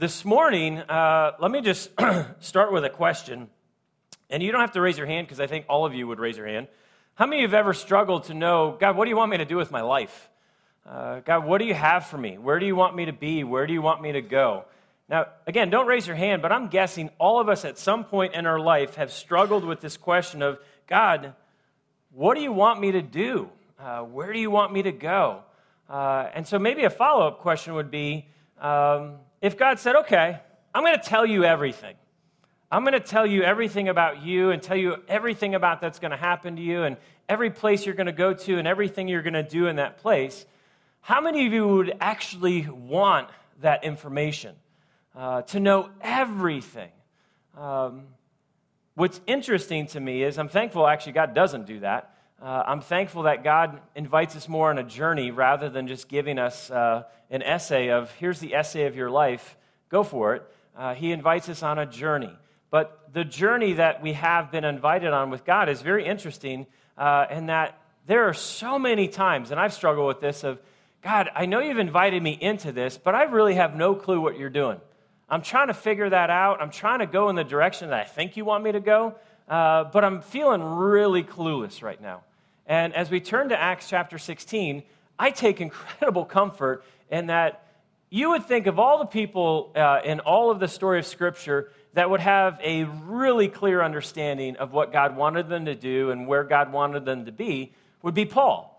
This morning, uh, let me just start with a question. And you don't have to raise your hand because I think all of you would raise your hand. How many of you have ever struggled to know, God, what do you want me to do with my life? Uh, God, what do you have for me? Where do you want me to be? Where do you want me to go? Now, again, don't raise your hand, but I'm guessing all of us at some point in our life have struggled with this question of, God, what do you want me to do? Uh, where do you want me to go? Uh, and so maybe a follow up question would be, um, if God said, okay, I'm going to tell you everything. I'm going to tell you everything about you and tell you everything about that's going to happen to you and every place you're going to go to and everything you're going to do in that place. How many of you would actually want that information? Uh, to know everything. Um, what's interesting to me is I'm thankful actually God doesn't do that. Uh, I'm thankful that God invites us more on a journey rather than just giving us uh, an essay of, here's the essay of your life, go for it. Uh, he invites us on a journey. But the journey that we have been invited on with God is very interesting uh, in that there are so many times, and I've struggled with this, of, God, I know you've invited me into this, but I really have no clue what you're doing. I'm trying to figure that out. I'm trying to go in the direction that I think you want me to go, uh, but I'm feeling really clueless right now. And as we turn to Acts chapter 16, I take incredible comfort in that you would think of all the people uh, in all of the story of Scripture that would have a really clear understanding of what God wanted them to do and where God wanted them to be, would be Paul.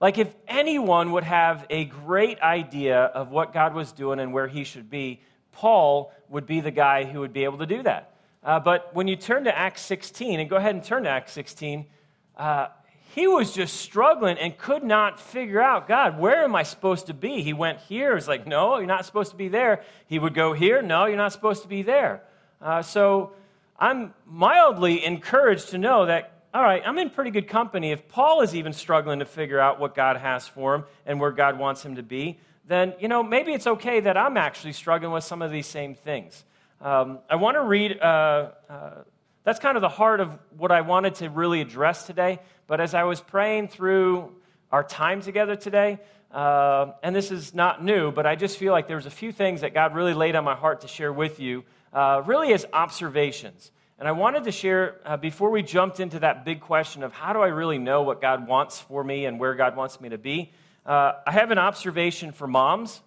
Like, if anyone would have a great idea of what God was doing and where he should be, Paul would be the guy who would be able to do that. Uh, but when you turn to Acts 16, and go ahead and turn to Acts 16, uh, he was just struggling and could not figure out God, where am I supposed to be? He went here. It's like, no, you're not supposed to be there. He would go here. No, you're not supposed to be there. Uh, so I'm mildly encouraged to know that, all right, I'm in pretty good company. If Paul is even struggling to figure out what God has for him and where God wants him to be, then, you know, maybe it's okay that I'm actually struggling with some of these same things. Um, I want to read, uh, uh, that's kind of the heart of what I wanted to really address today. But as I was praying through our time together today, uh, and this is not new, but I just feel like there's a few things that God really laid on my heart to share with you, uh, really as observations. And I wanted to share, uh, before we jumped into that big question of how do I really know what God wants for me and where God wants me to be, uh, I have an observation for moms,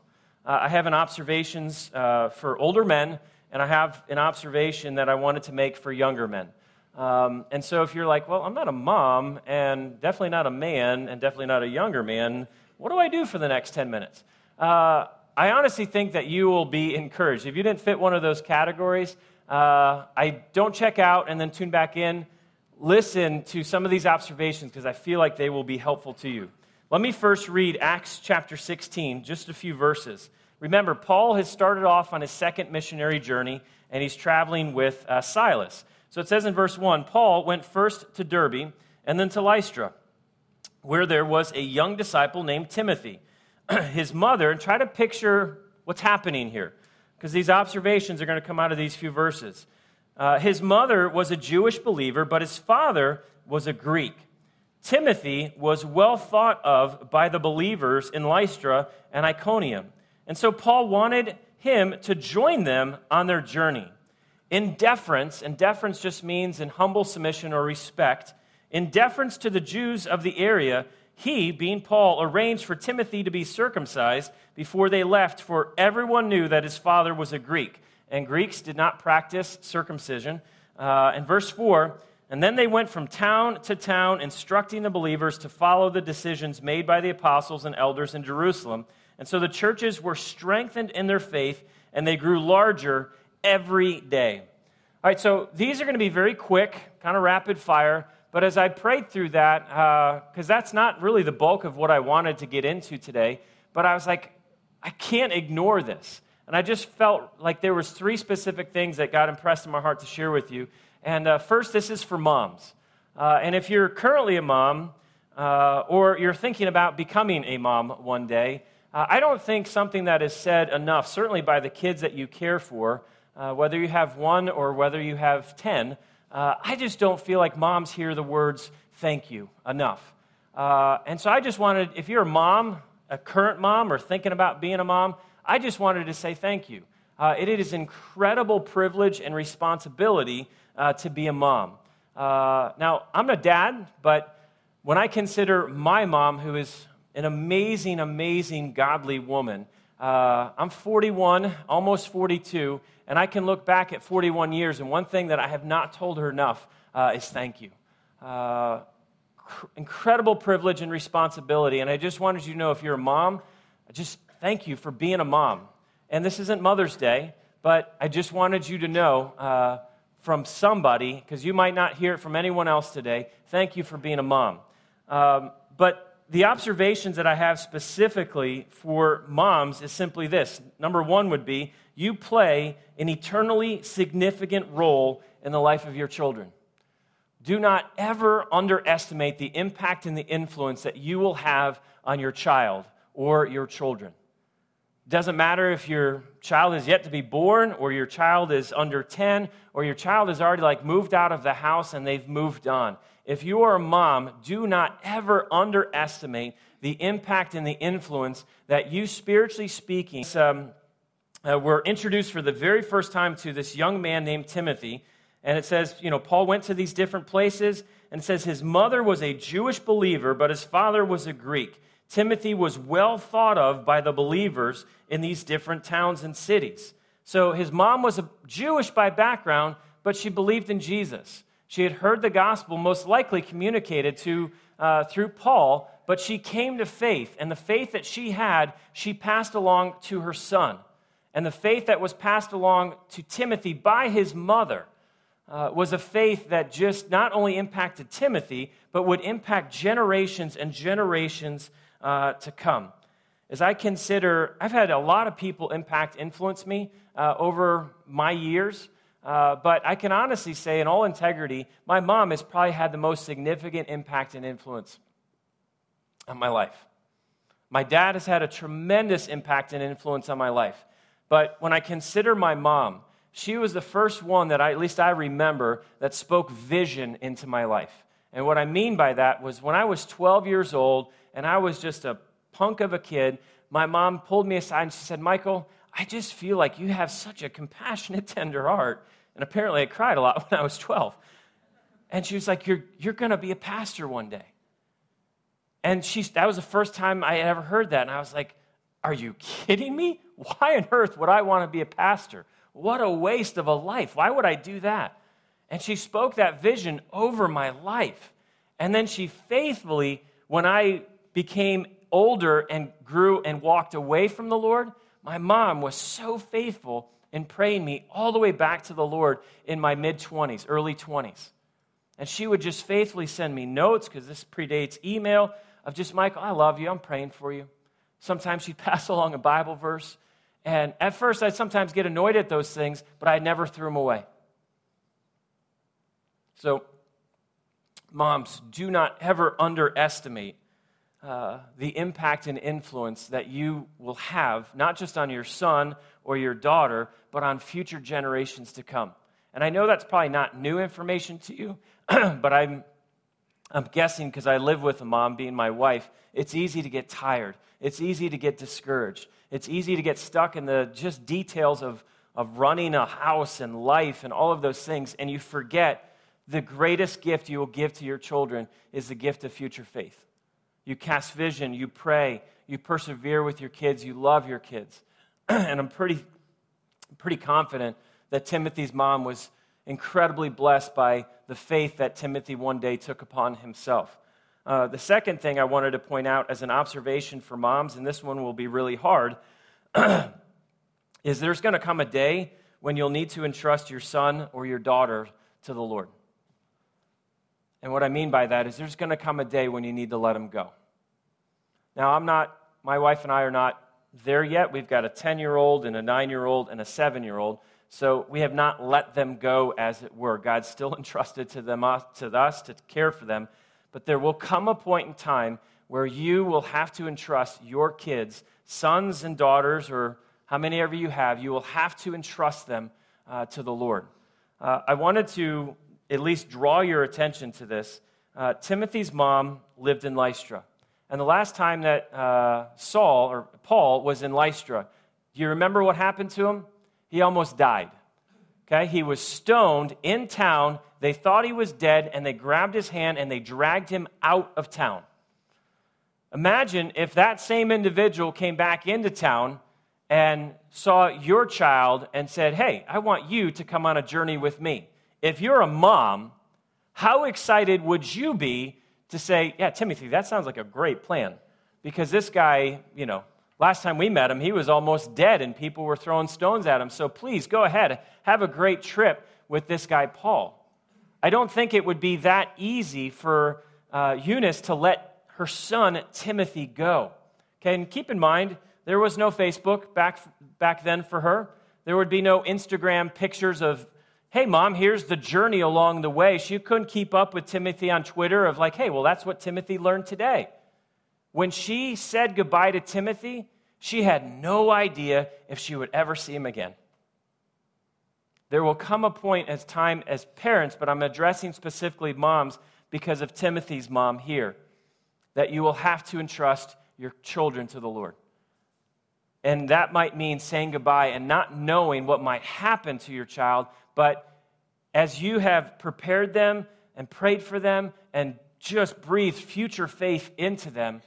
uh, I have an observations uh, for older men, and I have an observation that I wanted to make for younger men. Um, and so if you're like, well, I'm not a mom, and definitely not a man, and definitely not a younger man, what do I do for the next 10 minutes? Uh, I honestly think that you will be encouraged. If you didn't fit one of those categories, uh, I don't check out and then tune back in. Listen to some of these observations because I feel like they will be helpful to you. Let me first read Acts chapter 16, just a few verses. Remember, Paul has started off on his second missionary journey, and he's traveling with uh, Silas. So it says in verse 1 Paul went first to Derbe and then to Lystra, where there was a young disciple named Timothy. his mother, and try to picture what's happening here, because these observations are going to come out of these few verses. Uh, his mother was a Jewish believer, but his father was a Greek. Timothy was well thought of by the believers in Lystra and Iconium. And so Paul wanted him to join them on their journey in deference, and deference just means in humble submission or respect, in deference to the Jews of the area, he, being Paul, arranged for Timothy to be circumcised before they left, for everyone knew that his father was a Greek, and Greeks did not practice circumcision. Uh, verse 4, and then they went from town to town, instructing the believers to follow the decisions made by the apostles and elders in Jerusalem. And so the churches were strengthened in their faith, and they grew larger every day. All right, so these are going to be very quick, kind of rapid fire. But as I prayed through that, because uh, that's not really the bulk of what I wanted to get into today, but I was like, I can't ignore this. And I just felt like there was three specific things that God impressed in my heart to share with you. And uh, first, this is for moms. Uh, and if you're currently a mom, uh, or you're thinking about becoming a mom one day, uh, I don't think something that is said enough, certainly by the kids that you care for, uh, whether you have one or whether you have 10, uh, I just don't feel like moms hear the words thank you enough. Uh, and so I just wanted, if you're a mom, a current mom, or thinking about being a mom, I just wanted to say thank you. Uh, it is an incredible privilege and responsibility uh, to be a mom. Now, I'm a dad, but when I consider my mom, who is an amazing, amazing, godly woman, uh, I'm 41, almost 42, and I can look back at 41 years, and one thing that I have not told her enough uh, is thank you. Uh, cr- incredible privilege and responsibility, and I just wanted you to know if you're a mom, just thank you for being a mom. And this isn't Mother's Day, but I just wanted you to know uh, from somebody, because you might not hear it from anyone else today, thank you for being a mom. Um, but the observations that I have specifically for moms is simply this. Number one would be you play an eternally significant role in the life of your children. Do not ever underestimate the impact and the influence that you will have on your child or your children. Doesn't matter if your child is yet to be born or your child is under 10 or your child is already like moved out of the house and they've moved on if you are a mom, do not ever underestimate the impact and the influence that you, spiritually speaking, um, uh, were introduced for the very first time to this young man named Timothy. And it says, you know, Paul went to these different places, and it says his mother was a Jewish believer, but his father was a Greek. Timothy was well thought of by the believers in these different towns and cities. So his mom was a Jewish by background, but she believed in Jesus. She had heard the gospel, most likely communicated to uh, through Paul, but she came to faith, and the faith that she had, she passed along to her son. And the faith that was passed along to Timothy by his mother uh, was a faith that just not only impacted Timothy, but would impact generations and generations uh, to come. As I consider, I've had a lot of people impact, influence me uh, over my years. Uh, but I can honestly say, in all integrity, my mom has probably had the most significant impact and influence on my life. My dad has had a tremendous impact and influence on my life. But when I consider my mom, she was the first one that I, at least I remember, that spoke vision into my life. And what I mean by that was when I was 12 years old and I was just a punk of a kid, my mom pulled me aside and she said, Michael, I just feel like you have such a compassionate, tender heart. And apparently I cried a lot when I was 12. And she was like, You're, you're going to be a pastor one day. And she, that was the first time I ever heard that. And I was like, Are you kidding me? Why on earth would I want to be a pastor? What a waste of a life. Why would I do that? And she spoke that vision over my life. And then she faithfully, when I became older and grew and walked away from the Lord, my mom was so faithful in praying me all the way back to the Lord in my mid 20s, early 20s. And she would just faithfully send me notes because this predates email of just, Michael, I love you. I'm praying for you. Sometimes she'd pass along a Bible verse. And at first, I'd sometimes get annoyed at those things, but I never threw them away. So, moms, do not ever underestimate uh, the impact and influence that you will have, not just on your son or your daughter, but on future generations to come. And I know that's probably not new information to you, but I'm, I'm guessing because I live with a mom, being my wife, it's easy to get tired. It's easy to get discouraged. It's easy to get stuck in the just details of, of running a house and life and all of those things, and you forget the greatest gift you will give to your children is the gift of future faith. You cast vision, you pray, you persevere with your kids, you love your kids. and I'm pretty, pretty confident that Timothy's mom was incredibly blessed by the faith that Timothy one day took upon himself. Uh, the second thing I wanted to point out as an observation for moms, and this one will be really hard, is there's going to come a day when you'll need to entrust your son or your daughter to the Lord. And what I mean by that is there's going to come a day when you need to let them go. Now, I'm not, my wife and I are not there yet. We've got a 10 year old and a 9 year old and a 7 year old. So we have not let them go, as it were. God's still entrusted to, them, uh, to us to care for them. But there will come a point in time where you will have to entrust your kids, sons and daughters, or how many ever you have, you will have to entrust them uh, to the Lord. Uh, I wanted to at least draw your attention to this. Uh, Timothy's mom lived in Lystra. And the last time that uh, Saul or Paul was in Lystra, do you remember what happened to him? he almost died. Okay, he was stoned in town. They thought he was dead, and they grabbed his hand and they dragged him out of town. Imagine if that same individual came back into town and saw your child and said, Hey, I want you to come on a journey with me. If you're a mom, how excited would you be to say, Yeah, Timothy, that sounds like a great plan? Because this guy, you know, last time we met him, he was almost dead and people were throwing stones at him. So please go ahead, have a great trip with this guy, Paul. I don't think it would be that easy for uh, Eunice to let her son Timothy go. Okay, and keep in mind, there was no Facebook back, back then for her. There would be no Instagram pictures of, hey, mom, here's the journey along the way. She couldn't keep up with Timothy on Twitter of, like, hey, well, that's what Timothy learned today. When she said goodbye to Timothy, she had no idea if she would ever see him again. There will come a point as time as parents, but I'm addressing specifically moms because of Timothy's mom here that you will have to entrust your children to the Lord. And that might mean saying goodbye and not knowing what might happen to your child, but as you have prepared them and prayed for them and just breathed future faith into them,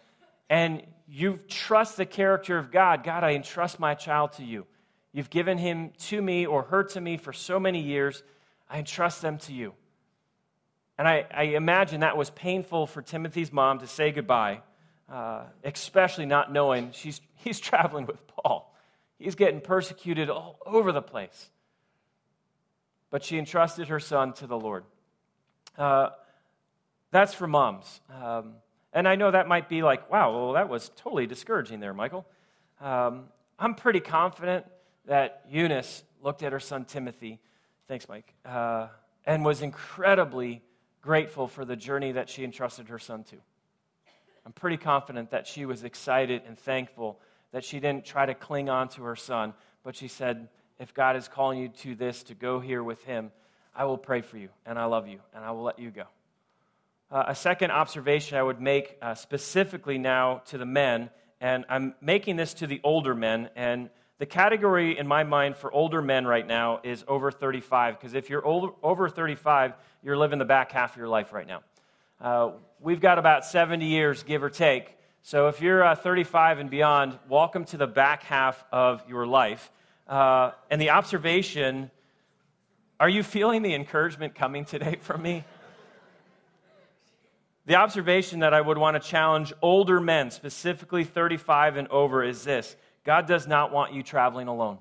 and you trust the character of God, God, I entrust my child to you. You've given him to me or her to me for so many years. I entrust them to you. And I, I imagine that was painful for Timothy's mom to say goodbye, uh, especially not knowing she's, he's traveling with Paul. He's getting persecuted all over the place. But she entrusted her son to the Lord. Uh, that's for moms. Um, and I know that might be like, wow, well, that was totally discouraging there, Michael. Um, I'm pretty confident that Eunice looked at her son Timothy, thanks, Mike, uh, and was incredibly grateful for the journey that she entrusted her son to. I'm pretty confident that she was excited and thankful that she didn't try to cling on to her son, but she said, If God is calling you to this, to go here with him, I will pray for you, and I love you, and I will let you go. Uh, a second observation I would make uh, specifically now to the men, and I'm making this to the older men, and the category in my mind for older men right now is over 35, because if you're older, over 35, you're living the back half of your life right now. Uh, we've got about 70 years, give or take. So if you're uh, 35 and beyond, welcome to the back half of your life. Uh, and the observation are you feeling the encouragement coming today from me? The observation that I would want to challenge older men, specifically 35 and over, is this God does not want you traveling alone.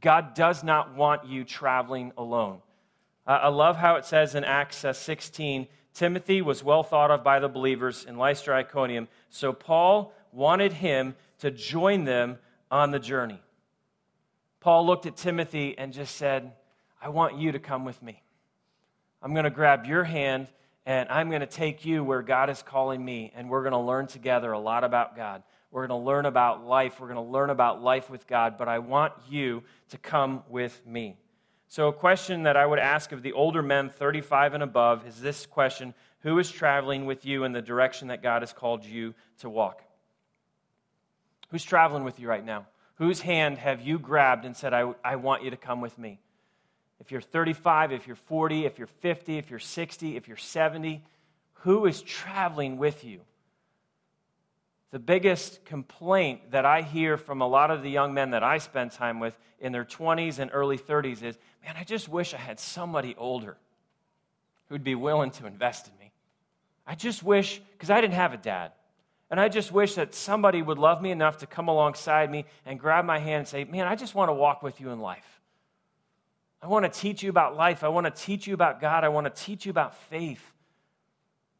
God does not want you traveling alone. I love how it says in Acts uh, 16 Timothy was well thought of by the believers in Lystra, Iconium, so Paul wanted him to join them on the journey. Paul looked at Timothy and just said, I want you to come with me. I'm going to grab your hand and I'm going to take you where God is calling me, and we're going to learn together a lot about God. We're going to learn about life. We're going to learn about life with God, but I want you to come with me. So, a question that I would ask of the older men, 35 and above, is this question Who is traveling with you in the direction that God has called you to walk? Who's traveling with you right now? Whose hand have you grabbed and said, I, I want you to come with me? If you're 35, if you're 40, if you're 50, if you're 60, if you're 70, who is traveling with you? The biggest complaint that I hear from a lot of the young men that I spend time with in their 20s and early 30s is man, I just wish I had somebody older who'd be willing to invest in me. I just wish, because I didn't have a dad. And I just wish that somebody would love me enough to come alongside me and grab my hand and say, Man, I just want to walk with you in life. I want to teach you about life. I want to teach you about God. I want to teach you about faith.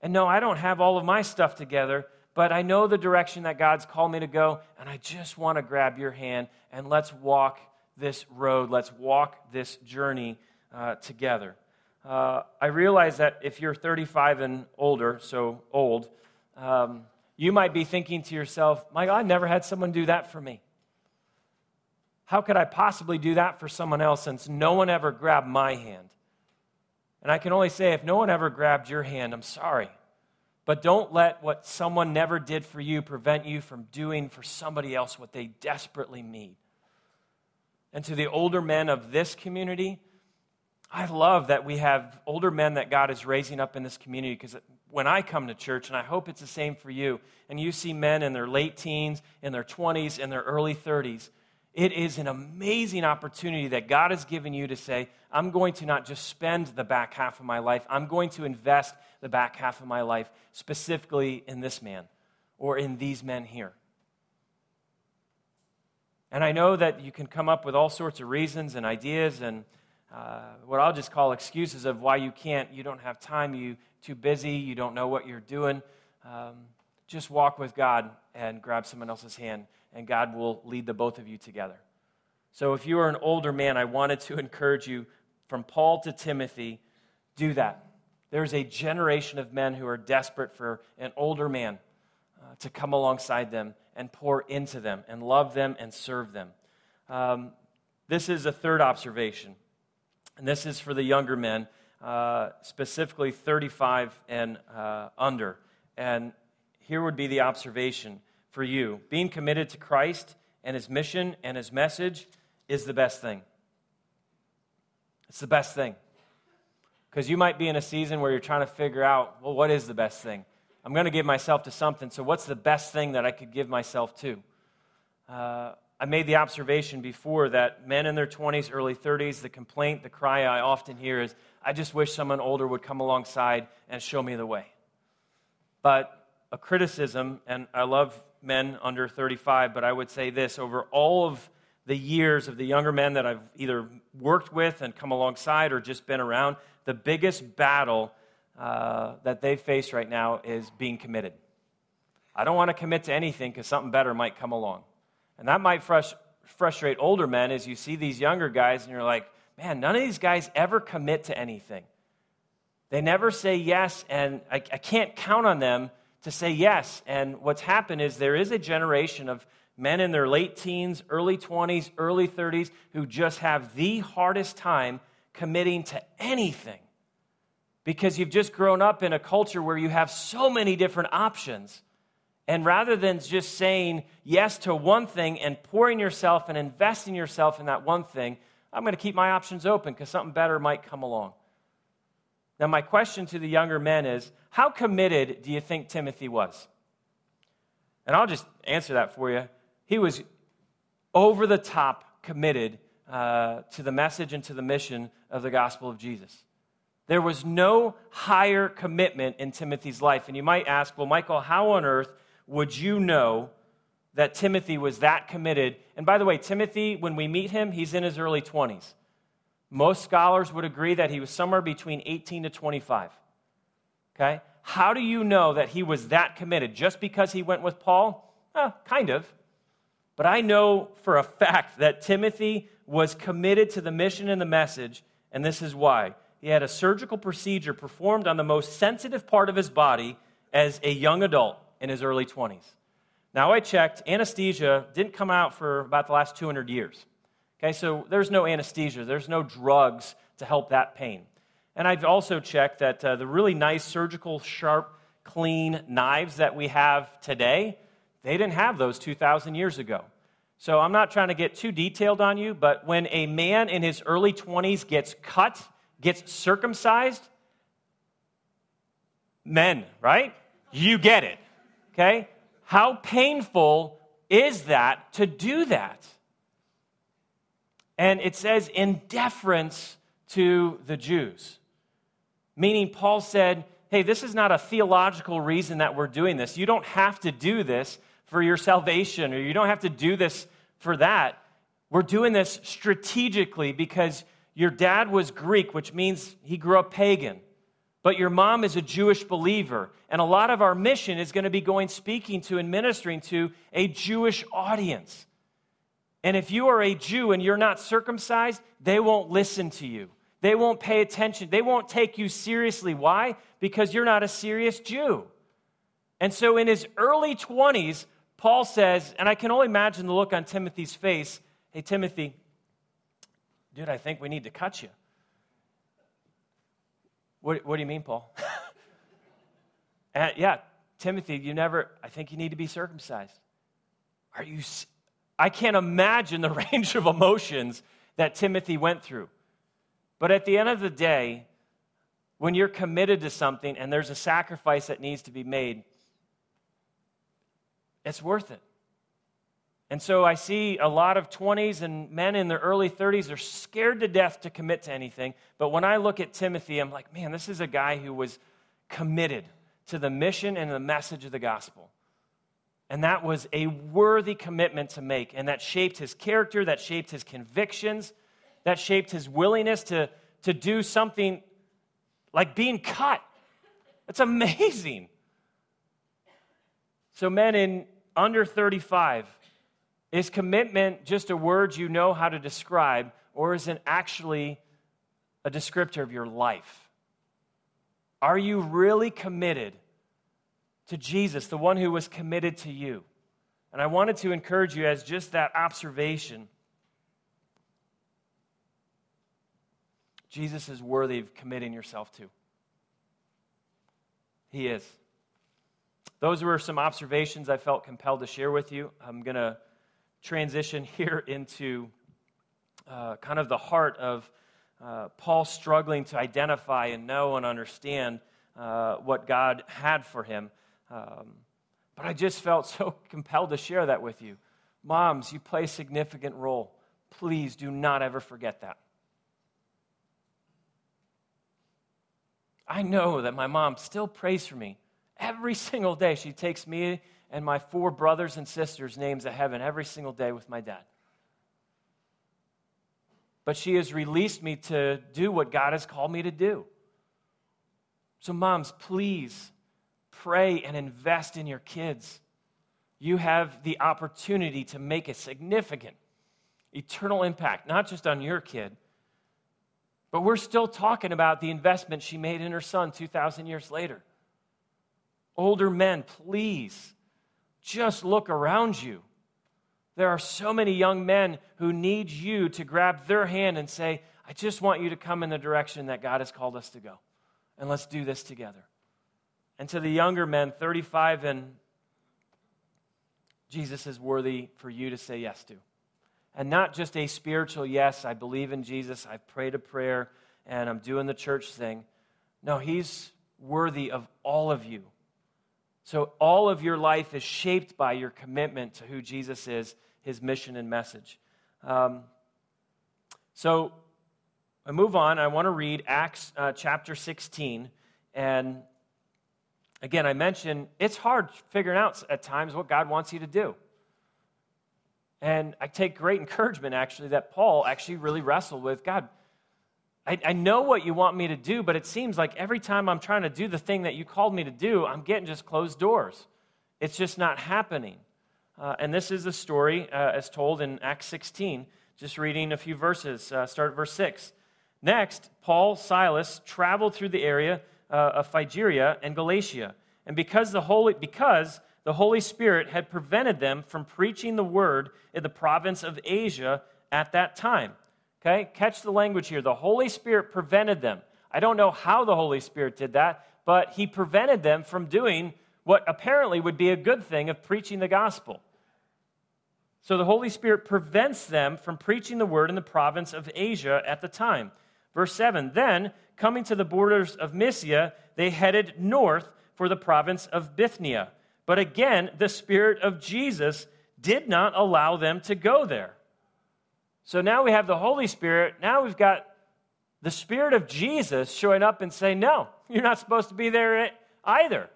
And no, I don't have all of my stuff together, but I know the direction that God's called me to go, and I just want to grab your hand and let's walk this road. Let's walk this journey uh, together. Uh, I realize that if you're 35 and older, so old, um, you might be thinking to yourself, my God, I never had someone do that for me. How could I possibly do that for someone else since no one ever grabbed my hand? And I can only say, if no one ever grabbed your hand, I'm sorry. But don't let what someone never did for you prevent you from doing for somebody else what they desperately need. And to the older men of this community, I love that we have older men that God is raising up in this community because when I come to church, and I hope it's the same for you, and you see men in their late teens, in their 20s, in their early 30s, it is an amazing opportunity that God has given you to say, I'm going to not just spend the back half of my life, I'm going to invest the back half of my life specifically in this man or in these men here. And I know that you can come up with all sorts of reasons and ideas and uh, what I'll just call excuses of why you can't, you don't have time, you too busy, you don't know what you're doing. Um, just walk with God and grab someone else's hand, and God will lead the both of you together. So if you are an older man, I wanted to encourage you from Paul to Timothy, do that. There's a generation of men who are desperate for an older man uh, to come alongside them and pour into them and love them and serve them. Um, this is a third observation, and this is for the younger men, uh, specifically 35 and uh, under. And here would be the observation for you being committed to Christ and his mission and his message is the best thing. It's the best thing. Because you might be in a season where you're trying to figure out, well, what is the best thing? I'm going to give myself to something, so what's the best thing that I could give myself to? Uh, I made the observation before that men in their 20s, early 30s, the complaint, the cry I often hear is, I just wish someone older would come alongside and show me the way. But a criticism, and I love men under 35, but I would say this over all of the years of the younger men that I've either worked with and come alongside or just been around, the biggest battle uh, that they face right now is being committed. I don't want to commit to anything because something better might come along. And that might frust- frustrate older men as you see these younger guys and you're like, man, none of these guys ever commit to anything. They never say yes, and I, I can't count on them to say yes. And what's happened is there is a generation of men in their late teens, early 20s, early 30s who just have the hardest time committing to anything because you've just grown up in a culture where you have so many different options. And rather than just saying yes to one thing and pouring yourself and investing yourself in that one thing, I'm going to keep my options open because something better might come along. Now, my question to the younger men is how committed do you think Timothy was? And I'll just answer that for you. He was over the top committed uh, to the message and to the mission of the gospel of Jesus. There was no higher commitment in Timothy's life. And you might ask, well, Michael, how on earth would you know that Timothy was that committed? And by the way, Timothy, when we meet him, he's in his early 20s. Most scholars would agree that he was somewhere between 18 to 25. Okay? How do you know that he was that committed? Just because he went with Paul? Eh, kind of. But I know for a fact that Timothy was committed to the mission and the message, and this is why. He had a surgical procedure performed on the most sensitive part of his body as a young adult in his early 20s. Now, I checked, anesthesia didn't come out for about the last 200 years. Okay, so there's no anesthesia, there's no drugs to help that pain. And I've also checked that uh, the really nice surgical, sharp, clean knives that we have today, they didn't have those 2,000 years ago. So I'm not trying to get too detailed on you, but when a man in his early 20s gets cut, gets circumcised, men, right? You get it. Okay? How painful is that to do that? And it says in deference to the Jews. Meaning, Paul said, hey, this is not a theological reason that we're doing this. You don't have to do this for your salvation, or you don't have to do this for that. We're doing this strategically because your dad was Greek, which means he grew up pagan. But your mom is a Jewish believer. And a lot of our mission is going to be going speaking to and ministering to a Jewish audience. And if you are a Jew and you're not circumcised, they won't listen to you. They won't pay attention. They won't take you seriously. Why? Because you're not a serious Jew. And so in his early 20s, Paul says, and I can only imagine the look on Timothy's face hey, Timothy, dude, I think we need to cut you. What, what do you mean, Paul? and, yeah, Timothy, you never, I think you need to be circumcised. Are you, I can't imagine the range of emotions that Timothy went through. But at the end of the day, when you're committed to something and there's a sacrifice that needs to be made, it's worth it. And so I see a lot of 20s and men in their early 30s are scared to death to commit to anything. But when I look at Timothy, I'm like, man, this is a guy who was committed to the mission and the message of the gospel. And that was a worthy commitment to make. And that shaped his character, that shaped his convictions, that shaped his willingness to, to do something like being cut. That's amazing. So, men in under 35, is commitment just a word you know how to describe, or is it actually a descriptor of your life? Are you really committed to Jesus, the one who was committed to you? And I wanted to encourage you as just that observation. Jesus is worthy of committing yourself to. He is. Those were some observations I felt compelled to share with you. I'm going to transition here into uh, kind of the heart of uh, Paul struggling to identify and know and understand uh, what God had for him. Um, but I just felt so compelled to share that with you. Moms, you play a significant role. Please do not ever forget that. I know that my mom still prays for me Every single day, she takes me and my four brothers and sisters' names to heaven every single day with my dad. But she has released me to do what God has called me to do. So, moms, please pray and invest in your kids. You have the opportunity to make a significant, eternal impact, not just on your kid, but we're still talking about the investment she made in her son 2,000 years later. Older men, please just look around you. There are so many young men who need you to grab their hand and say, I just want you to come in the direction that God has called us to go. And let's do this together. And to the younger men, 35 and Jesus is worthy for you to say yes to. And not just a spiritual yes, I believe in Jesus, I've prayed a prayer, and I'm doing the church thing. No, he's worthy of all of you so all of your life is shaped by your commitment to who Jesus is, his mission and message. Um, so I move on. I want to read Acts uh, chapter 16. And again, I mentioned it's hard figuring out at times what God wants you to do. And I take great encouragement, actually, that Paul actually really wrestled with God, I, I know what you want me to do, but it seems like every time I'm trying to do the thing that you called me to do, I'm getting just closed doors. It's just not happening. Uh, and this is a story uh, as told in Acts 16, just reading a few verses. Uh, start at verse 6. Next, Paul, Silas traveled through the area uh, of Phrygia and Galatia. And because the, Holy, because the Holy Spirit had prevented them from preaching the word in the province of Asia at that time. Okay, catch the language here. The Holy Spirit prevented them. I don't know how the Holy Spirit did that, but He prevented them from doing what apparently would be a good thing of preaching the gospel. So the Holy Spirit prevents them from preaching the word in the province of Asia at the time. Verse 7 Then, coming to the borders of Mysia, they headed north for the province of Bithynia. But again, the Spirit of Jesus did not allow them to go there. So now we have the Holy Spirit. Now we've got the Spirit of Jesus showing up and saying, No, you're not supposed to be there either.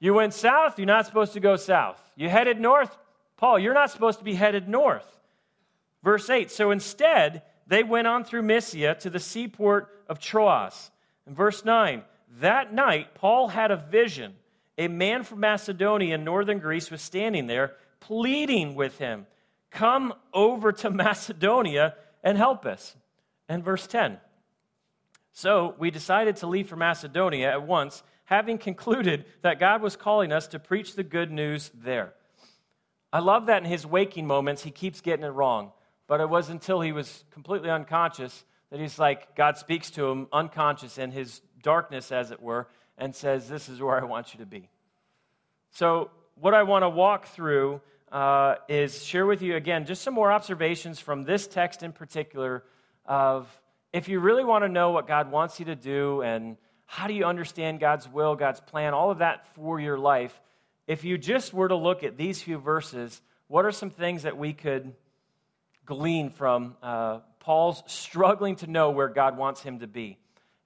You went south, you're not supposed to go south. You headed north, Paul, you're not supposed to be headed north. Verse 8 So instead, they went on through Mysia to the seaport of Troas. In verse 9, that night, Paul had a vision. A man from Macedonia in northern Greece was standing there, pleading with him Come over to Macedonia and help us. And verse 10. So we decided to leave for Macedonia at once, having concluded that God was calling us to preach the good news there. I love that in his waking moments, he keeps getting it wrong. But it was until he was completely unconscious that he's like, God speaks to him unconscious in his darkness, as it were, and says, This is where I want you to be. So, what I want to walk through uh, is share with you again just some more observations from this text in particular of if you really want to know what God wants you to do and how do you understand God's will, God's plan, all of that for your life, if you just were to look at these few verses, what are some things that we could glean from uh, Paul's struggling to know where God wants him to be?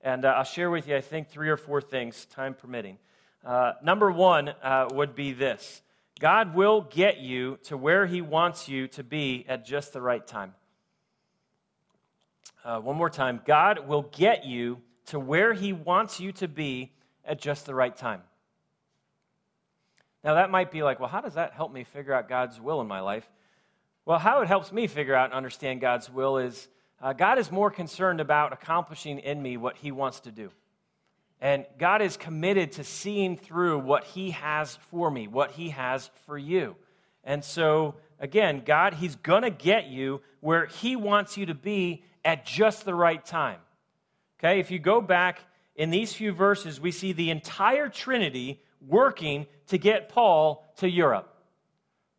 And uh, I'll share with you, I think, three or four things, time permitting. Uh, number one uh, would be this God will get you to where He wants you to be at just the right time. Uh, one more time God will get you to where He wants you to be at just the right time. Now, that might be like, well, how does that help me figure out God's will in my life? Well, how it helps me figure out and understand God's will is uh, God is more concerned about accomplishing in me what He wants to do. And God is committed to seeing through what He has for me, what He has for you. And so, again, God, He's going to get you where He wants you to be at just the right time. Okay, if you go back in these few verses, we see the entire Trinity working to get Paul to Europe.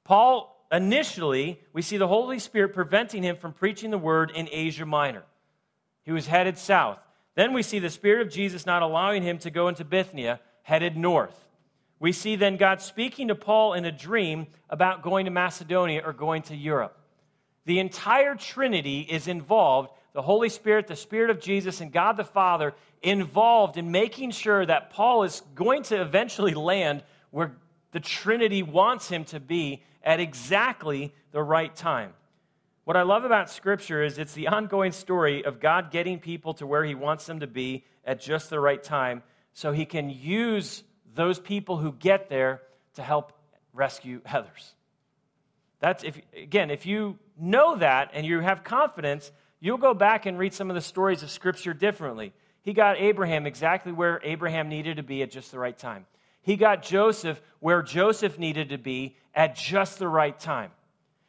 Paul, initially, we see the Holy Spirit preventing him from preaching the word in Asia Minor. He was headed south. Then we see the Spirit of Jesus not allowing him to go into Bithynia, headed north. We see then God speaking to Paul in a dream about going to Macedonia or going to Europe. The entire Trinity is involved the Holy Spirit, the Spirit of Jesus, and God the Father involved in making sure that Paul is going to eventually land where the Trinity wants him to be at exactly the right time. What I love about Scripture is it's the ongoing story of God getting people to where He wants them to be at just the right time so He can use those people who get there to help rescue others. That's if, again, if you know that and you have confidence, you'll go back and read some of the stories of Scripture differently. He got Abraham exactly where Abraham needed to be at just the right time. He got Joseph where Joseph needed to be at just the right time.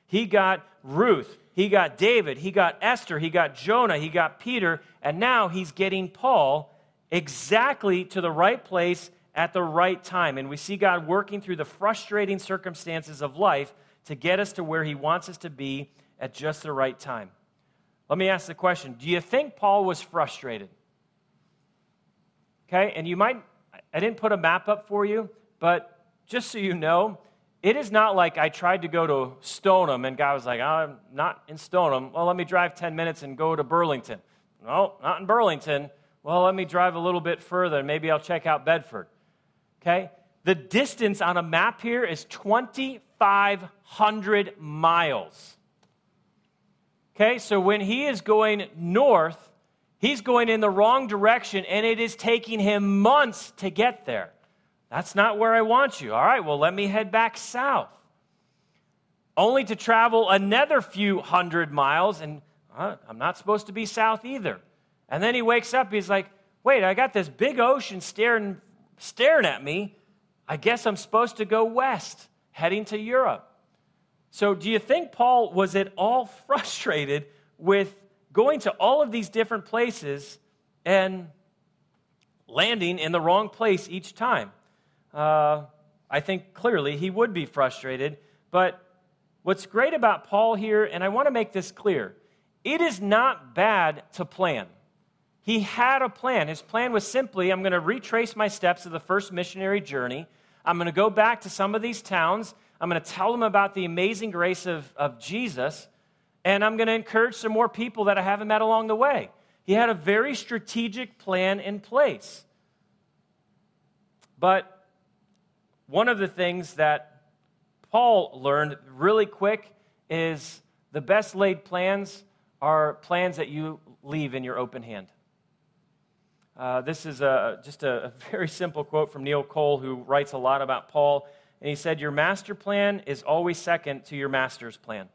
He got Ruth he got David, he got Esther, he got Jonah, he got Peter, and now he's getting Paul exactly to the right place at the right time. And we see God working through the frustrating circumstances of life to get us to where he wants us to be at just the right time. Let me ask the question Do you think Paul was frustrated? Okay, and you might, I didn't put a map up for you, but just so you know, it is not like I tried to go to Stoneham and God was like, I'm not in Stoneham. Well, let me drive 10 minutes and go to Burlington. No, not in Burlington. Well, let me drive a little bit further and maybe I'll check out Bedford. Okay? The distance on a map here is 2,500 miles. Okay, so when he is going north, he's going in the wrong direction and it is taking him months to get there. That's not where I want you. All right, well, let me head back south. Only to travel another few hundred miles, and uh, I'm not supposed to be south either. And then he wakes up, he's like, wait, I got this big ocean staring, staring at me. I guess I'm supposed to go west, heading to Europe. So, do you think Paul was at all frustrated with going to all of these different places and landing in the wrong place each time? Uh, I think clearly he would be frustrated. But what's great about Paul here, and I want to make this clear, it is not bad to plan. He had a plan. His plan was simply I'm going to retrace my steps of the first missionary journey. I'm going to go back to some of these towns. I'm going to tell them about the amazing grace of, of Jesus. And I'm going to encourage some more people that I haven't met along the way. He had a very strategic plan in place. But one of the things that Paul learned really quick is the best laid plans are plans that you leave in your open hand. Uh, this is a, just a, a very simple quote from Neil Cole, who writes a lot about Paul. And he said, Your master plan is always second to your master's plan.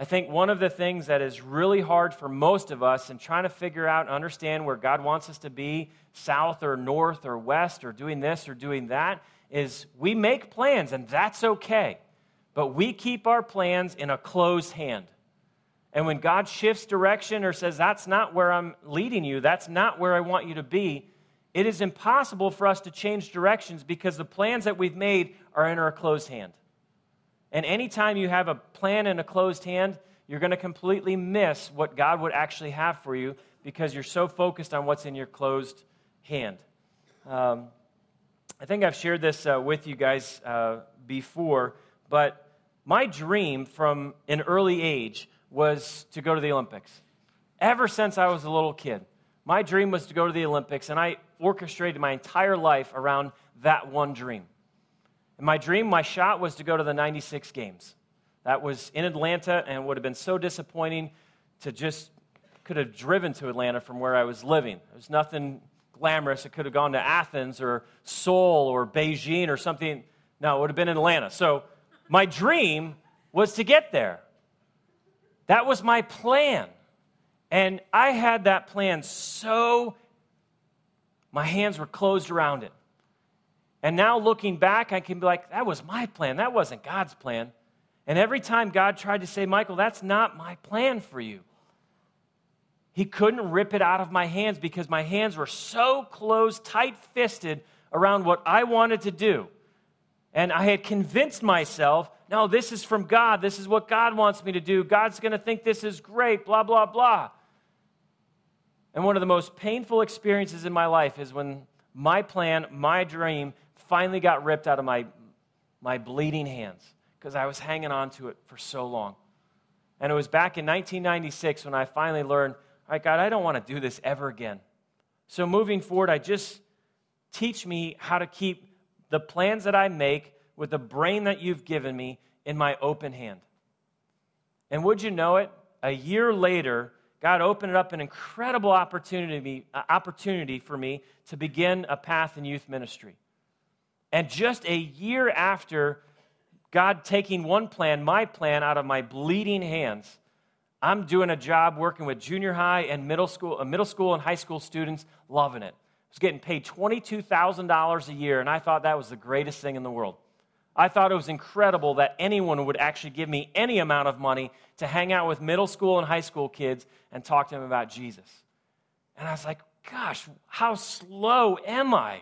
I think one of the things that is really hard for most of us in trying to figure out and understand where God wants us to be, south or north or west, or doing this or doing that, is we make plans, and that's okay. But we keep our plans in a closed hand. And when God shifts direction or says, That's not where I'm leading you, that's not where I want you to be, it is impossible for us to change directions because the plans that we've made are in our closed hand. And anytime you have a plan in a closed hand, you're going to completely miss what God would actually have for you because you're so focused on what's in your closed hand. Um, I think I've shared this uh, with you guys uh, before, but my dream from an early age was to go to the Olympics. Ever since I was a little kid, my dream was to go to the Olympics, and I orchestrated my entire life around that one dream. And my dream, my shot was to go to the 96 games. That was in Atlanta, and would have been so disappointing to just could have driven to Atlanta from where I was living. There was nothing glamorous. It could have gone to Athens or Seoul or Beijing or something. No, it would have been in Atlanta. So my dream was to get there. That was my plan. And I had that plan so, my hands were closed around it. And now looking back, I can be like, that was my plan. That wasn't God's plan. And every time God tried to say, Michael, that's not my plan for you, he couldn't rip it out of my hands because my hands were so closed, tight fisted around what I wanted to do. And I had convinced myself, no, this is from God. This is what God wants me to do. God's going to think this is great, blah, blah, blah. And one of the most painful experiences in my life is when my plan, my dream, finally got ripped out of my, my bleeding hands because I was hanging on to it for so long. And it was back in 1996 when I finally learned, all right, God, I don't want to do this ever again. So moving forward, I just teach me how to keep the plans that I make with the brain that you've given me in my open hand. And would you know it? A year later, God opened up an incredible opportunity, uh, opportunity for me to begin a path in youth ministry. And just a year after God taking one plan, my plan, out of my bleeding hands, I'm doing a job working with junior high and middle school, uh, middle school and high school students, loving it. I was getting paid $22,000 a year, and I thought that was the greatest thing in the world. I thought it was incredible that anyone would actually give me any amount of money to hang out with middle school and high school kids and talk to them about Jesus. And I was like, gosh, how slow am I?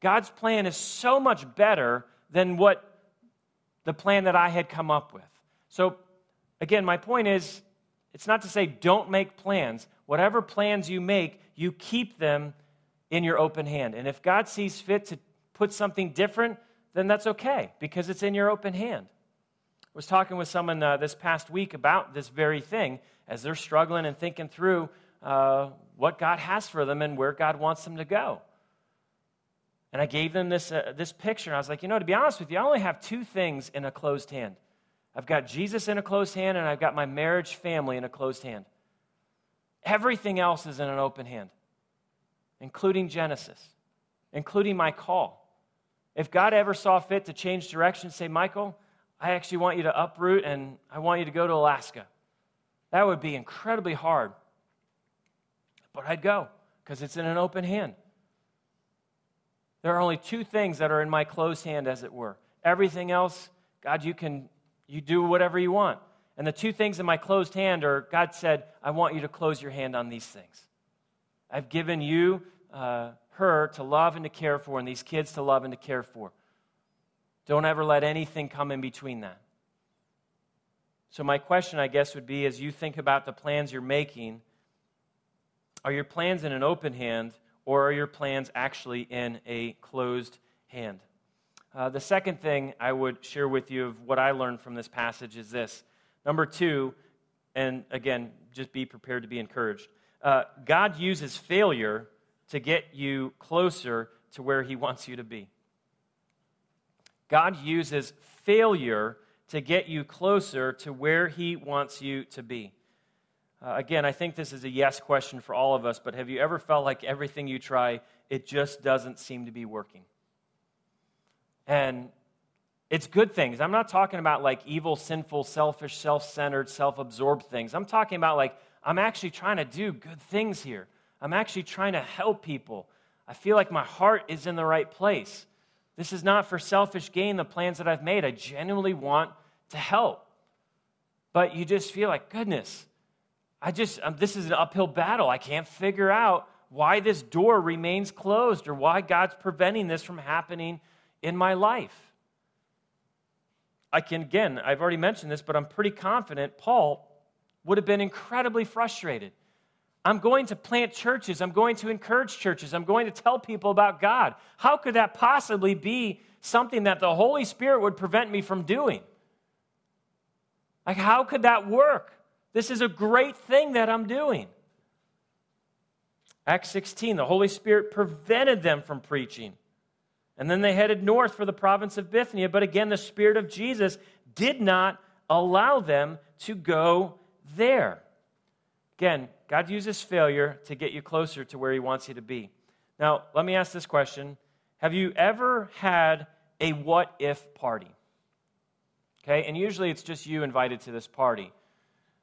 God's plan is so much better than what the plan that I had come up with. So, again, my point is it's not to say don't make plans. Whatever plans you make, you keep them in your open hand. And if God sees fit to put something different, then that's okay because it's in your open hand. I was talking with someone uh, this past week about this very thing as they're struggling and thinking through uh, what God has for them and where God wants them to go. And I gave them this, uh, this picture, and I was like, you know, to be honest with you, I only have two things in a closed hand. I've got Jesus in a closed hand, and I've got my marriage family in a closed hand. Everything else is in an open hand, including Genesis, including my call. If God ever saw fit to change direction, say, Michael, I actually want you to uproot and I want you to go to Alaska. That would be incredibly hard. But I'd go because it's in an open hand. There are only two things that are in my closed hand, as it were. Everything else, God, you can you do whatever you want. And the two things in my closed hand are God said, I want you to close your hand on these things. I've given you uh, her to love and to care for, and these kids to love and to care for. Don't ever let anything come in between that. So, my question, I guess, would be as you think about the plans you're making, are your plans in an open hand, or are your plans actually in a closed hand? Uh, the second thing I would share with you of what I learned from this passage is this. Number two, and again, just be prepared to be encouraged. Uh, God uses failure to get you closer to where He wants you to be. God uses failure to get you closer to where He wants you to be. Uh, again, I think this is a yes question for all of us, but have you ever felt like everything you try, it just doesn't seem to be working? And it's good things. I'm not talking about like evil, sinful, selfish, self centered, self absorbed things. I'm talking about like, I'm actually trying to do good things here. I'm actually trying to help people. I feel like my heart is in the right place. This is not for selfish gain, the plans that I've made. I genuinely want to help. But you just feel like, goodness, I just, um, this is an uphill battle. I can't figure out why this door remains closed or why God's preventing this from happening in my life. I can, again, I've already mentioned this, but I'm pretty confident Paul would have been incredibly frustrated. I'm going to plant churches. I'm going to encourage churches. I'm going to tell people about God. How could that possibly be something that the Holy Spirit would prevent me from doing? Like, how could that work? This is a great thing that I'm doing. Acts 16, the Holy Spirit prevented them from preaching. And then they headed north for the province of Bithynia. But again, the Spirit of Jesus did not allow them to go there. Again, God uses failure to get you closer to where He wants you to be. Now, let me ask this question Have you ever had a what if party? Okay, and usually it's just you invited to this party.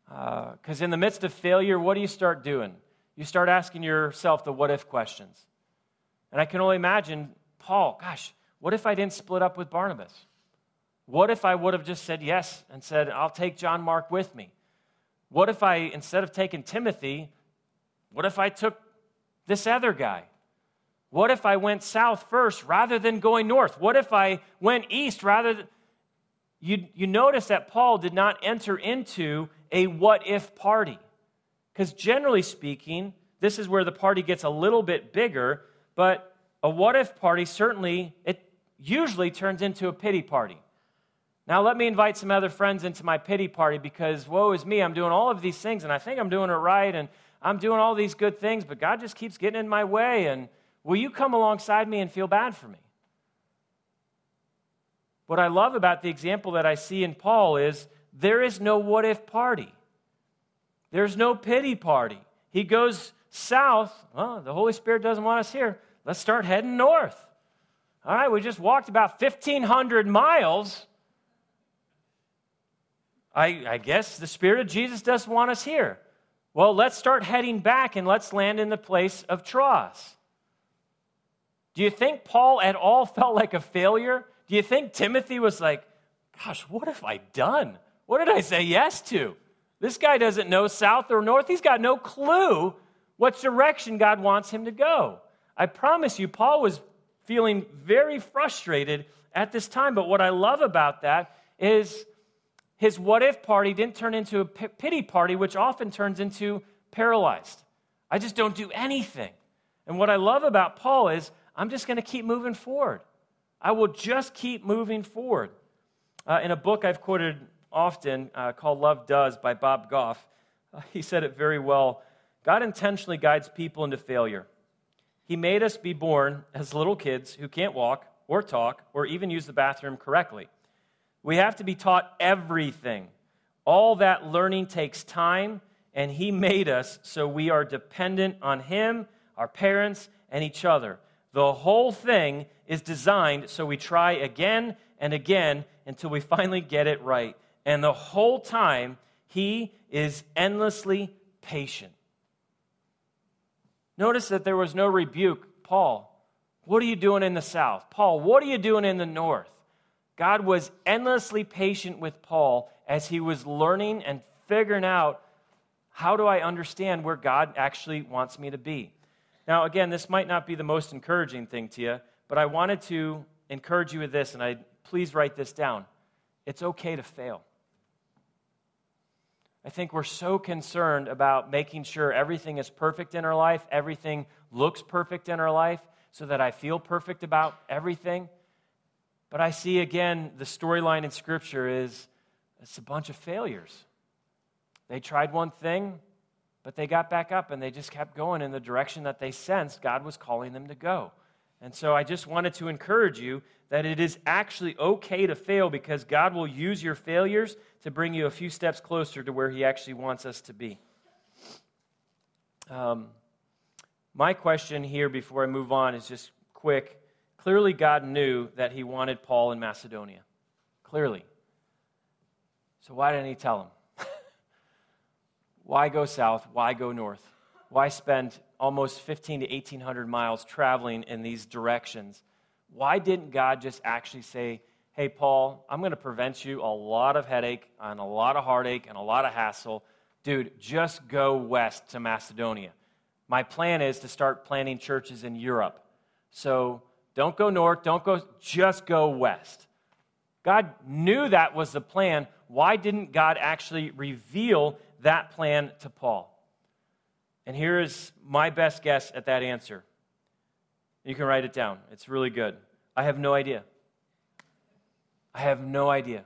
Because uh, in the midst of failure, what do you start doing? You start asking yourself the what if questions. And I can only imagine Paul, gosh, what if I didn't split up with Barnabas? What if I would have just said yes and said, I'll take John Mark with me? What if I, instead of taking Timothy, what if I took this other guy? What if I went south first rather than going north? What if I went east rather than. You, you notice that Paul did not enter into a what if party. Because generally speaking, this is where the party gets a little bit bigger, but a what if party certainly, it usually turns into a pity party. Now, let me invite some other friends into my pity party because woe is me. I'm doing all of these things and I think I'm doing it right and I'm doing all these good things, but God just keeps getting in my way. And will you come alongside me and feel bad for me? What I love about the example that I see in Paul is there is no what if party, there's no pity party. He goes south. The Holy Spirit doesn't want us here. Let's start heading north. All right, we just walked about 1,500 miles. I, I guess the Spirit of Jesus doesn't want us here. Well, let's start heading back and let's land in the place of Troas. Do you think Paul at all felt like a failure? Do you think Timothy was like, gosh, what have I done? What did I say yes to? This guy doesn't know south or north. He's got no clue what direction God wants him to go. I promise you, Paul was feeling very frustrated at this time. But what I love about that is his what if party didn't turn into a pity party, which often turns into paralyzed. I just don't do anything. And what I love about Paul is I'm just going to keep moving forward. I will just keep moving forward. Uh, in a book I've quoted often uh, called Love Does by Bob Goff, uh, he said it very well God intentionally guides people into failure. He made us be born as little kids who can't walk or talk or even use the bathroom correctly. We have to be taught everything. All that learning takes time, and He made us so we are dependent on Him, our parents, and each other. The whole thing is designed so we try again and again until we finally get it right. And the whole time, He is endlessly patient. Notice that there was no rebuke. Paul, what are you doing in the south? Paul, what are you doing in the north? God was endlessly patient with Paul as he was learning and figuring out how do I understand where God actually wants me to be. Now, again, this might not be the most encouraging thing to you, but I wanted to encourage you with this, and I please write this down. It's okay to fail. I think we're so concerned about making sure everything is perfect in our life, everything looks perfect in our life, so that I feel perfect about everything. But I see again the storyline in Scripture is it's a bunch of failures. They tried one thing, but they got back up and they just kept going in the direction that they sensed God was calling them to go. And so I just wanted to encourage you that it is actually okay to fail because God will use your failures to bring you a few steps closer to where He actually wants us to be. Um, my question here before I move on is just quick. Clearly, God knew that he wanted Paul in Macedonia. Clearly. So, why didn't he tell him? why go south? Why go north? Why spend almost 15 to 1800 miles traveling in these directions? Why didn't God just actually say, Hey, Paul, I'm going to prevent you a lot of headache and a lot of heartache and a lot of hassle. Dude, just go west to Macedonia. My plan is to start planting churches in Europe. So don't go north, don't go, just go west. God knew that was the plan. Why didn't God actually reveal that plan to Paul? And here is my best guess at that answer. You can write it down, it's really good. I have no idea. I have no idea.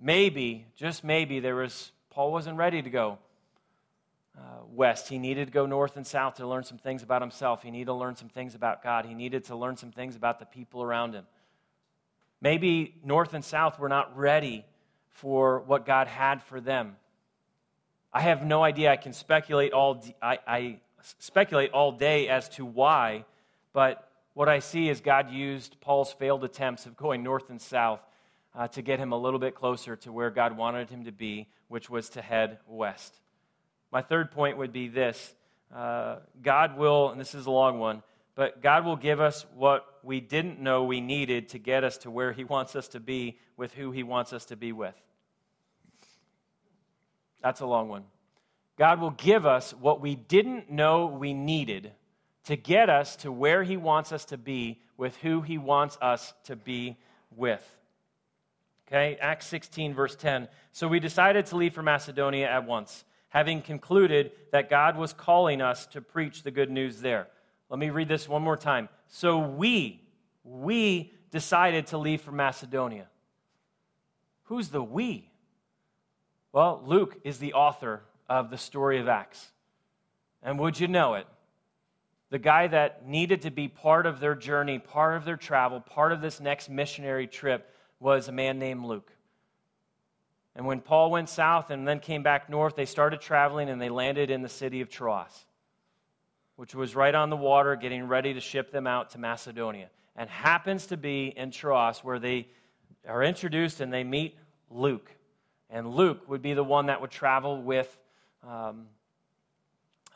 Maybe, just maybe, there was, Paul wasn't ready to go uh, west. He needed to go north and south to learn some things about himself. He needed to learn some things about God. He needed to learn some things about the people around him. Maybe north and south were not ready for what God had for them. I have no idea. I can speculate all, I, I speculate all day as to why, but what I see is God used Paul's failed attempts of going north and south uh, to get him a little bit closer to where God wanted him to be, which was to head west. My third point would be this uh, God will, and this is a long one, but God will give us what we didn't know we needed to get us to where He wants us to be with who He wants us to be with. That's a long one. God will give us what we didn't know we needed to get us to where He wants us to be with who He wants us to be with. Okay, Acts 16, verse 10. So we decided to leave for Macedonia at once, having concluded that God was calling us to preach the good news there. Let me read this one more time. So we, we decided to leave for Macedonia. Who's the we? Well, Luke is the author of the story of Acts. And would you know it? The guy that needed to be part of their journey, part of their travel, part of this next missionary trip was a man named Luke. And when Paul went south and then came back north, they started traveling and they landed in the city of Troas, which was right on the water, getting ready to ship them out to Macedonia. And happens to be in Troas where they are introduced and they meet Luke. And Luke would be the one that would travel with um,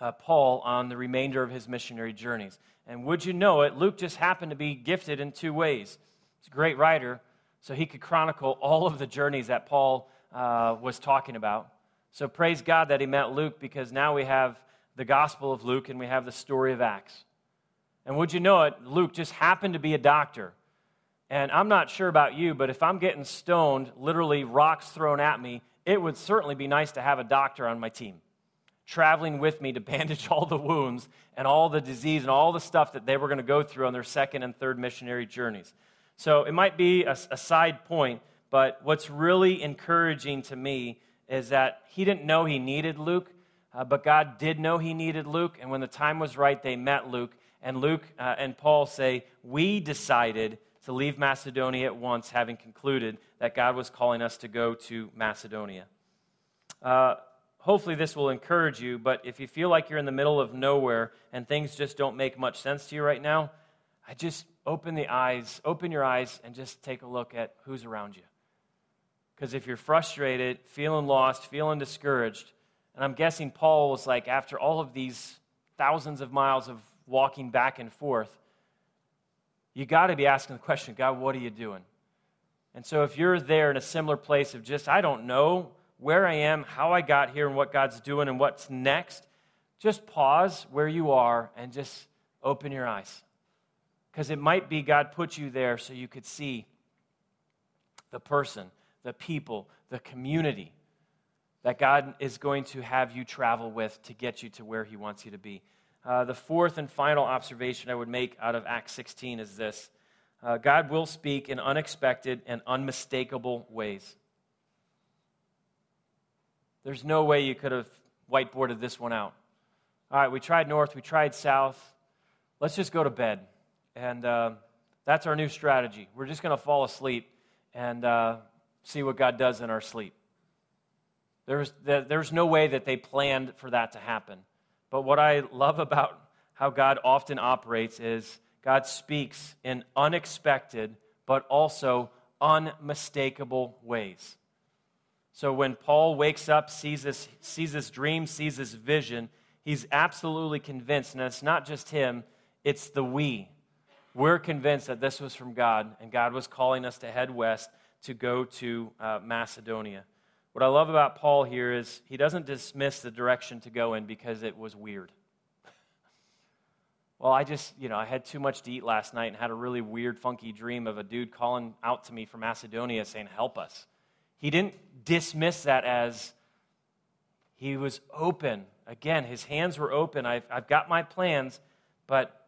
uh, Paul on the remainder of his missionary journeys. And would you know it, Luke just happened to be gifted in two ways. He's a great writer, so he could chronicle all of the journeys that Paul uh, was talking about. So praise God that he met Luke because now we have the Gospel of Luke and we have the story of Acts. And would you know it, Luke just happened to be a doctor. And I'm not sure about you, but if I'm getting stoned, literally rocks thrown at me, it would certainly be nice to have a doctor on my team traveling with me to bandage all the wounds and all the disease and all the stuff that they were going to go through on their second and third missionary journeys. So it might be a, a side point, but what's really encouraging to me is that he didn't know he needed Luke, uh, but God did know he needed Luke. And when the time was right, they met Luke. And Luke uh, and Paul say, We decided to leave Macedonia at once, having concluded that God was calling us to go to Macedonia. Uh, hopefully, this will encourage you, but if you feel like you're in the middle of nowhere and things just don't make much sense to you right now, I just open the eyes, open your eyes, and just take a look at who's around you. Because if you're frustrated, feeling lost, feeling discouraged, and I'm guessing Paul was like, after all of these thousands of miles of walking back and forth, you got to be asking the question God, what are you doing? And so if you're there in a similar place of just, I don't know where I am, how I got here, and what God's doing and what's next, just pause where you are and just open your eyes. Because it might be God put you there so you could see the person, the people, the community that God is going to have you travel with to get you to where He wants you to be. Uh, the fourth and final observation I would make out of Acts 16 is this uh, God will speak in unexpected and unmistakable ways. There's no way you could have whiteboarded this one out. All right, we tried north, we tried south. Let's just go to bed. And uh, that's our new strategy. We're just going to fall asleep and uh, see what God does in our sleep. There's, there's no way that they planned for that to happen. But what I love about how God often operates is God speaks in unexpected, but also unmistakable ways. So when Paul wakes up, sees this, sees this dream, sees this vision, he's absolutely convinced, and it's not just him, it's the we. We're convinced that this was from God, and God was calling us to head west to go to uh, Macedonia. What I love about Paul here is he doesn't dismiss the direction to go in because it was weird. Well, I just, you know, I had too much to eat last night and had a really weird, funky dream of a dude calling out to me from Macedonia saying, Help us. He didn't dismiss that as he was open. Again, his hands were open. I've, I've got my plans, but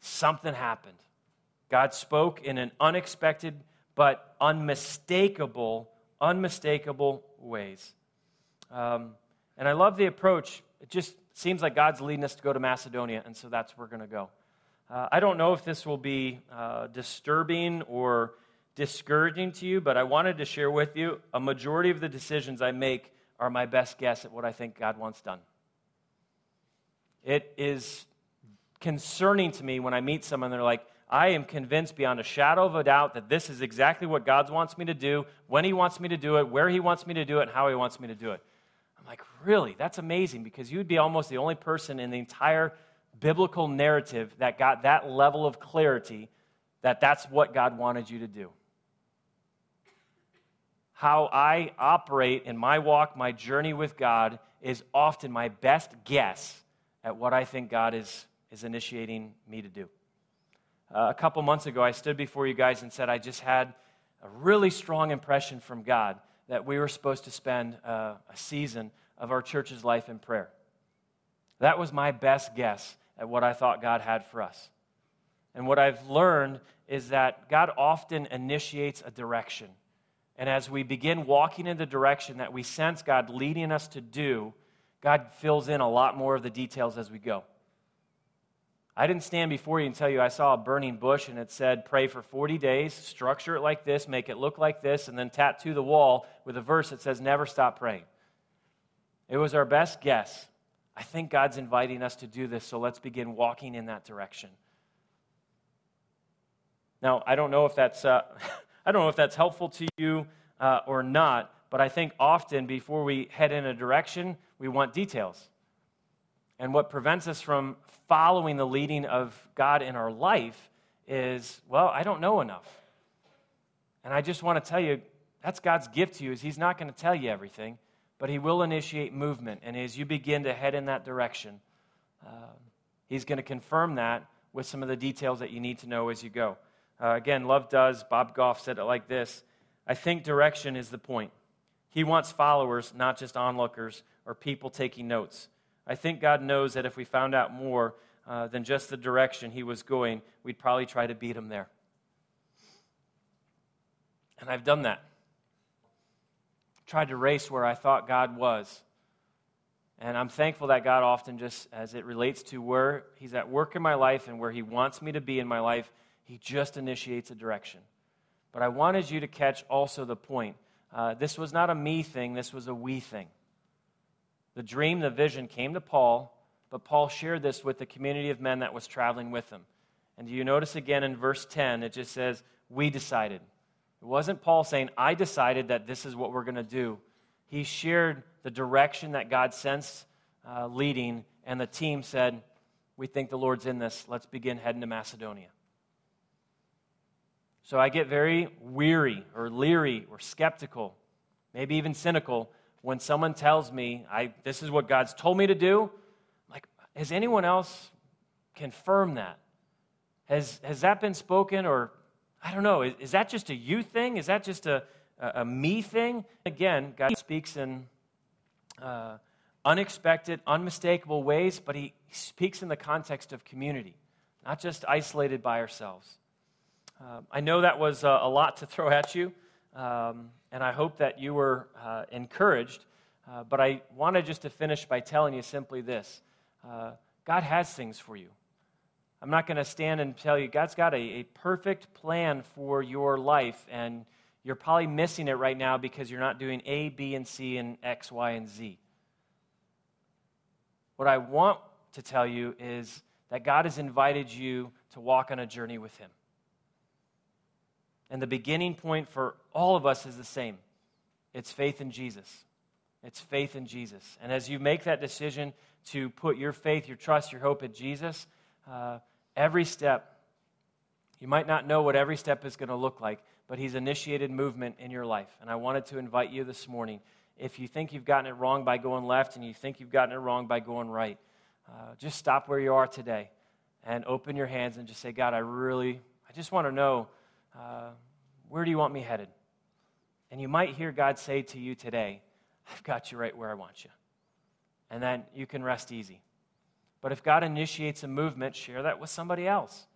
something happened. God spoke in an unexpected but unmistakable, unmistakable ways. Um, and I love the approach. It just seems like God's leading us to go to Macedonia, and so that's where we're going to go. Uh, I don't know if this will be uh, disturbing or discouraging to you, but I wanted to share with you a majority of the decisions I make are my best guess at what I think God wants done. It is concerning to me when I meet someone, they're like, I am convinced beyond a shadow of a doubt that this is exactly what God wants me to do, when He wants me to do it, where He wants me to do it, and how He wants me to do it. I'm like, really? That's amazing because you would be almost the only person in the entire biblical narrative that got that level of clarity that that's what God wanted you to do. How I operate in my walk, my journey with God, is often my best guess at what I think God is, is initiating me to do. Uh, a couple months ago, I stood before you guys and said I just had a really strong impression from God that we were supposed to spend uh, a season of our church's life in prayer. That was my best guess at what I thought God had for us. And what I've learned is that God often initiates a direction. And as we begin walking in the direction that we sense God leading us to do, God fills in a lot more of the details as we go. I didn't stand before you and tell you I saw a burning bush and it said, pray for 40 days, structure it like this, make it look like this, and then tattoo the wall with a verse that says, never stop praying. It was our best guess. I think God's inviting us to do this, so let's begin walking in that direction. Now, I don't know if that's, uh, I don't know if that's helpful to you uh, or not, but I think often before we head in a direction, we want details. And what prevents us from following the leading of God in our life is, well, I don't know enough. And I just want to tell you, that's God's gift to you, is He's not going to tell you everything, but He will initiate movement. And as you begin to head in that direction, uh, He's going to confirm that with some of the details that you need to know as you go. Uh, again, love does. Bob Goff said it like this I think direction is the point. He wants followers, not just onlookers or people taking notes. I think God knows that if we found out more uh, than just the direction he was going, we'd probably try to beat him there. And I've done that. Tried to race where I thought God was. And I'm thankful that God often just, as it relates to where He's at work in my life and where He wants me to be in my life, He just initiates a direction. But I wanted you to catch also the point. Uh, this was not a me thing, this was a we thing. The dream, the vision came to Paul, but Paul shared this with the community of men that was traveling with him. And do you notice again in verse 10, it just says, We decided. It wasn't Paul saying, I decided that this is what we're going to do. He shared the direction that God sensed uh, leading, and the team said, We think the Lord's in this. Let's begin heading to Macedonia. So I get very weary or leery or skeptical, maybe even cynical when someone tells me, I, this is what God's told me to do, like, has anyone else confirmed that? Has, has that been spoken? Or, I don't know, is, is that just a you thing? Is that just a, a, a me thing? Again, God speaks in uh, unexpected, unmistakable ways, but he, speaks in the context of community, not just isolated by ourselves. Uh, I know that was a, a lot to throw at you. Um, and I hope that you were uh, encouraged. Uh, but I wanted just to finish by telling you simply this uh, God has things for you. I'm not going to stand and tell you, God's got a, a perfect plan for your life, and you're probably missing it right now because you're not doing A, B, and C, and X, Y, and Z. What I want to tell you is that God has invited you to walk on a journey with Him. And the beginning point for all of us is the same it's faith in Jesus. It's faith in Jesus. And as you make that decision to put your faith, your trust, your hope in Jesus, uh, every step, you might not know what every step is going to look like, but He's initiated movement in your life. And I wanted to invite you this morning. If you think you've gotten it wrong by going left and you think you've gotten it wrong by going right, uh, just stop where you are today and open your hands and just say, God, I really, I just want to know uh, where do you want me headed? And you might hear God say to you today, I've got you right where I want you. And then you can rest easy. But if God initiates a movement, share that with somebody else.